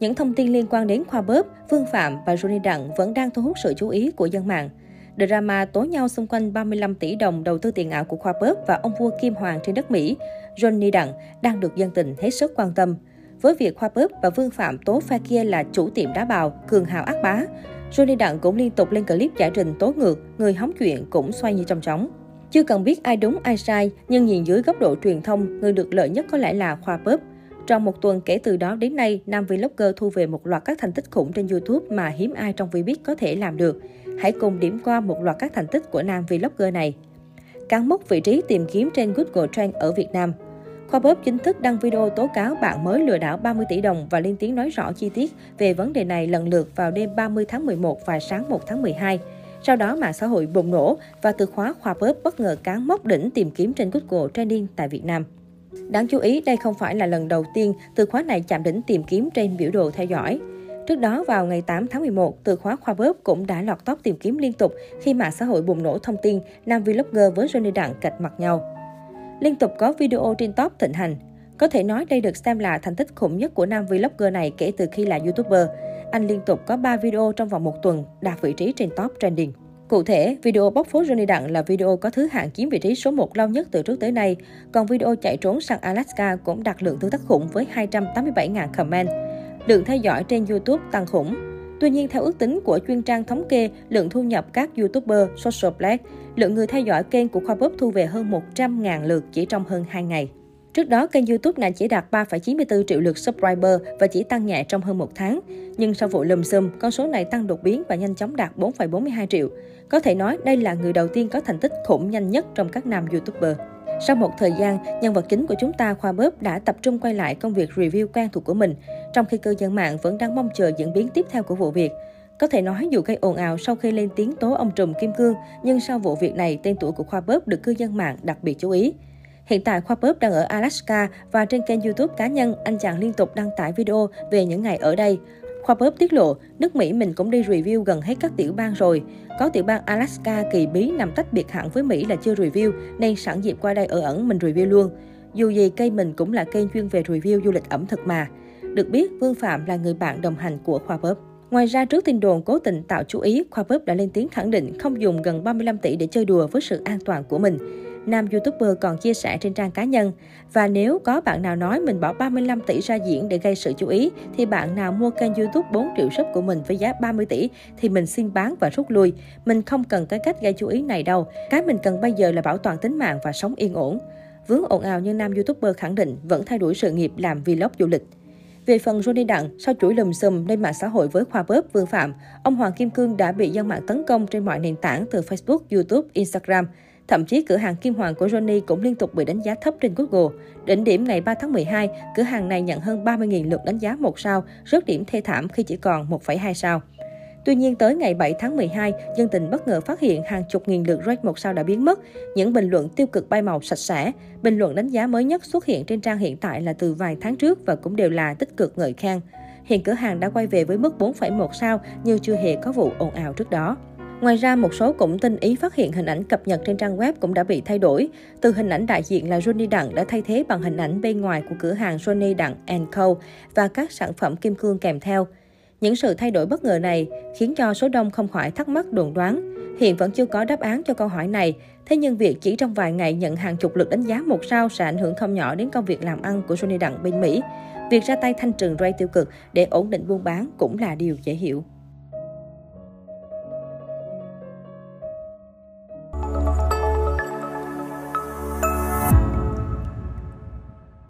Những thông tin liên quan đến Khoa Bớp, Vương Phạm và Johnny Đặng vẫn đang thu hút sự chú ý của dân mạng. Drama tố nhau xung quanh 35 tỷ đồng đầu tư tiền ảo của Khoa Bớp và ông vua Kim Hoàng trên đất Mỹ, Johnny Đặng, đang được dân tình hết sức quan tâm. Với việc Khoa Bớp và Vương Phạm tố pha kia là chủ tiệm đá bào, cường hào ác bá, Johnny Đặng cũng liên tục lên clip giải trình tố ngược, người hóng chuyện cũng xoay như trong trống. Chưa cần biết ai đúng ai sai, nhưng nhìn dưới góc độ truyền thông, người được lợi nhất có lẽ là Khoa Bớp. Trong một tuần kể từ đó đến nay, nam vlogger thu về một loạt các thành tích khủng trên YouTube mà hiếm ai trong Vbiz có thể làm được. Hãy cùng điểm qua một loạt các thành tích của nam vlogger này. Cán mốc vị trí tìm kiếm trên Google Trend ở Việt Nam. Khoa Bóp chính thức đăng video tố cáo bạn mới lừa đảo 30 tỷ đồng và lên tiếng nói rõ chi tiết về vấn đề này lần lượt vào đêm 30 tháng 11 và sáng 1 tháng 12. Sau đó, mạng xã hội bùng nổ và từ khóa Khoa Bóp bất ngờ cán mốc đỉnh tìm kiếm trên Google Trending tại Việt Nam. Đáng chú ý, đây không phải là lần đầu tiên từ khóa này chạm đỉnh tìm kiếm trên biểu đồ theo dõi. Trước đó, vào ngày 8 tháng 11, từ khóa khoa bóp cũng đã lọt top tìm kiếm liên tục khi mạng xã hội bùng nổ thông tin nam vlogger với Johnny Đặng cạch mặt nhau. Liên tục có video trên top thịnh hành. Có thể nói đây được xem là thành tích khủng nhất của nam vlogger này kể từ khi là YouTuber. Anh liên tục có 3 video trong vòng một tuần đạt vị trí trên top trending. Cụ thể, video bóc phốt Johnny Đặng là video có thứ hạng chiếm vị trí số 1 lâu nhất từ trước tới nay, còn video chạy trốn sang Alaska cũng đạt lượng tương tác khủng với 287.000 comment. Lượng theo dõi trên YouTube tăng khủng. Tuy nhiên, theo ước tính của chuyên trang thống kê lượng thu nhập các YouTuber Social Black, lượng người theo dõi kênh của Khoa Bóp thu về hơn 100.000 lượt chỉ trong hơn 2 ngày. Trước đó, kênh YouTube này chỉ đạt 3,94 triệu lượt subscriber và chỉ tăng nhẹ trong hơn một tháng. Nhưng sau vụ lùm xùm, con số này tăng đột biến và nhanh chóng đạt 4,42 triệu. Có thể nói đây là người đầu tiên có thành tích khủng nhanh nhất trong các nam YouTuber. Sau một thời gian, nhân vật chính của chúng ta Khoa Bớp đã tập trung quay lại công việc review quen thuộc của mình, trong khi cư dân mạng vẫn đang mong chờ diễn biến tiếp theo của vụ việc. Có thể nói dù gây ồn ào sau khi lên tiếng tố ông trùm Kim Cương, nhưng sau vụ việc này, tên tuổi của Khoa Bớp được cư dân mạng đặc biệt chú ý. Hiện tại Khoa Bớp đang ở Alaska và trên kênh YouTube cá nhân, anh chàng liên tục đăng tải video về những ngày ở đây. Khoa Bớp tiết lộ, nước Mỹ mình cũng đi review gần hết các tiểu bang rồi. Có tiểu bang Alaska kỳ bí nằm tách biệt hẳn với Mỹ là chưa review, nên sẵn dịp qua đây ở ẩn mình review luôn. Dù gì cây mình cũng là kênh chuyên về review du lịch ẩm thực mà. Được biết, Vương Phạm là người bạn đồng hành của Khoa Bớp. Ngoài ra, trước tin đồn cố tình tạo chú ý, Khoa Bớp đã lên tiếng khẳng định không dùng gần 35 tỷ để chơi đùa với sự an toàn của mình nam YouTuber còn chia sẻ trên trang cá nhân. Và nếu có bạn nào nói mình bỏ 35 tỷ ra diễn để gây sự chú ý, thì bạn nào mua kênh YouTube 4 triệu sub của mình với giá 30 tỷ thì mình xin bán và rút lui. Mình không cần cái cách gây chú ý này đâu. Cái mình cần bây giờ là bảo toàn tính mạng và sống yên ổn. Vướng ồn ào nhưng nam YouTuber khẳng định vẫn thay đổi sự nghiệp làm vlog du lịch. Về phần Johnny Đặng, sau chuỗi lùm xùm lên mạng xã hội với khoa bớp Vương Phạm, ông Hoàng Kim Cương đã bị dân mạng tấn công trên mọi nền tảng từ Facebook, YouTube, Instagram. Thậm chí cửa hàng Kim Hoàng của Johnny cũng liên tục bị đánh giá thấp trên Google. Đỉnh điểm ngày 3 tháng 12, cửa hàng này nhận hơn 30.000 lượt đánh giá một sao, rớt điểm thê thảm khi chỉ còn 1,2 sao. Tuy nhiên, tới ngày 7 tháng 12, dân tình bất ngờ phát hiện hàng chục nghìn lượt rate một sao đã biến mất. Những bình luận tiêu cực bay màu sạch sẽ. Bình luận đánh giá mới nhất xuất hiện trên trang hiện tại là từ vài tháng trước và cũng đều là tích cực ngợi khen. Hiện cửa hàng đã quay về với mức 4,1 sao như chưa hề có vụ ồn ào trước đó. Ngoài ra, một số cũng tinh ý phát hiện hình ảnh cập nhật trên trang web cũng đã bị thay đổi. Từ hình ảnh đại diện là Johnny Đặng đã thay thế bằng hình ảnh bên ngoài của cửa hàng Johnny Đặng Co và các sản phẩm kim cương kèm theo. Những sự thay đổi bất ngờ này khiến cho số đông không khỏi thắc mắc đồn đoán. Hiện vẫn chưa có đáp án cho câu hỏi này, thế nhưng việc chỉ trong vài ngày nhận hàng chục lượt đánh giá một sao sẽ ảnh hưởng không nhỏ đến công việc làm ăn của Johnny Đặng bên Mỹ. Việc ra tay thanh trừng ray tiêu cực để ổn định buôn bán cũng là điều dễ hiểu.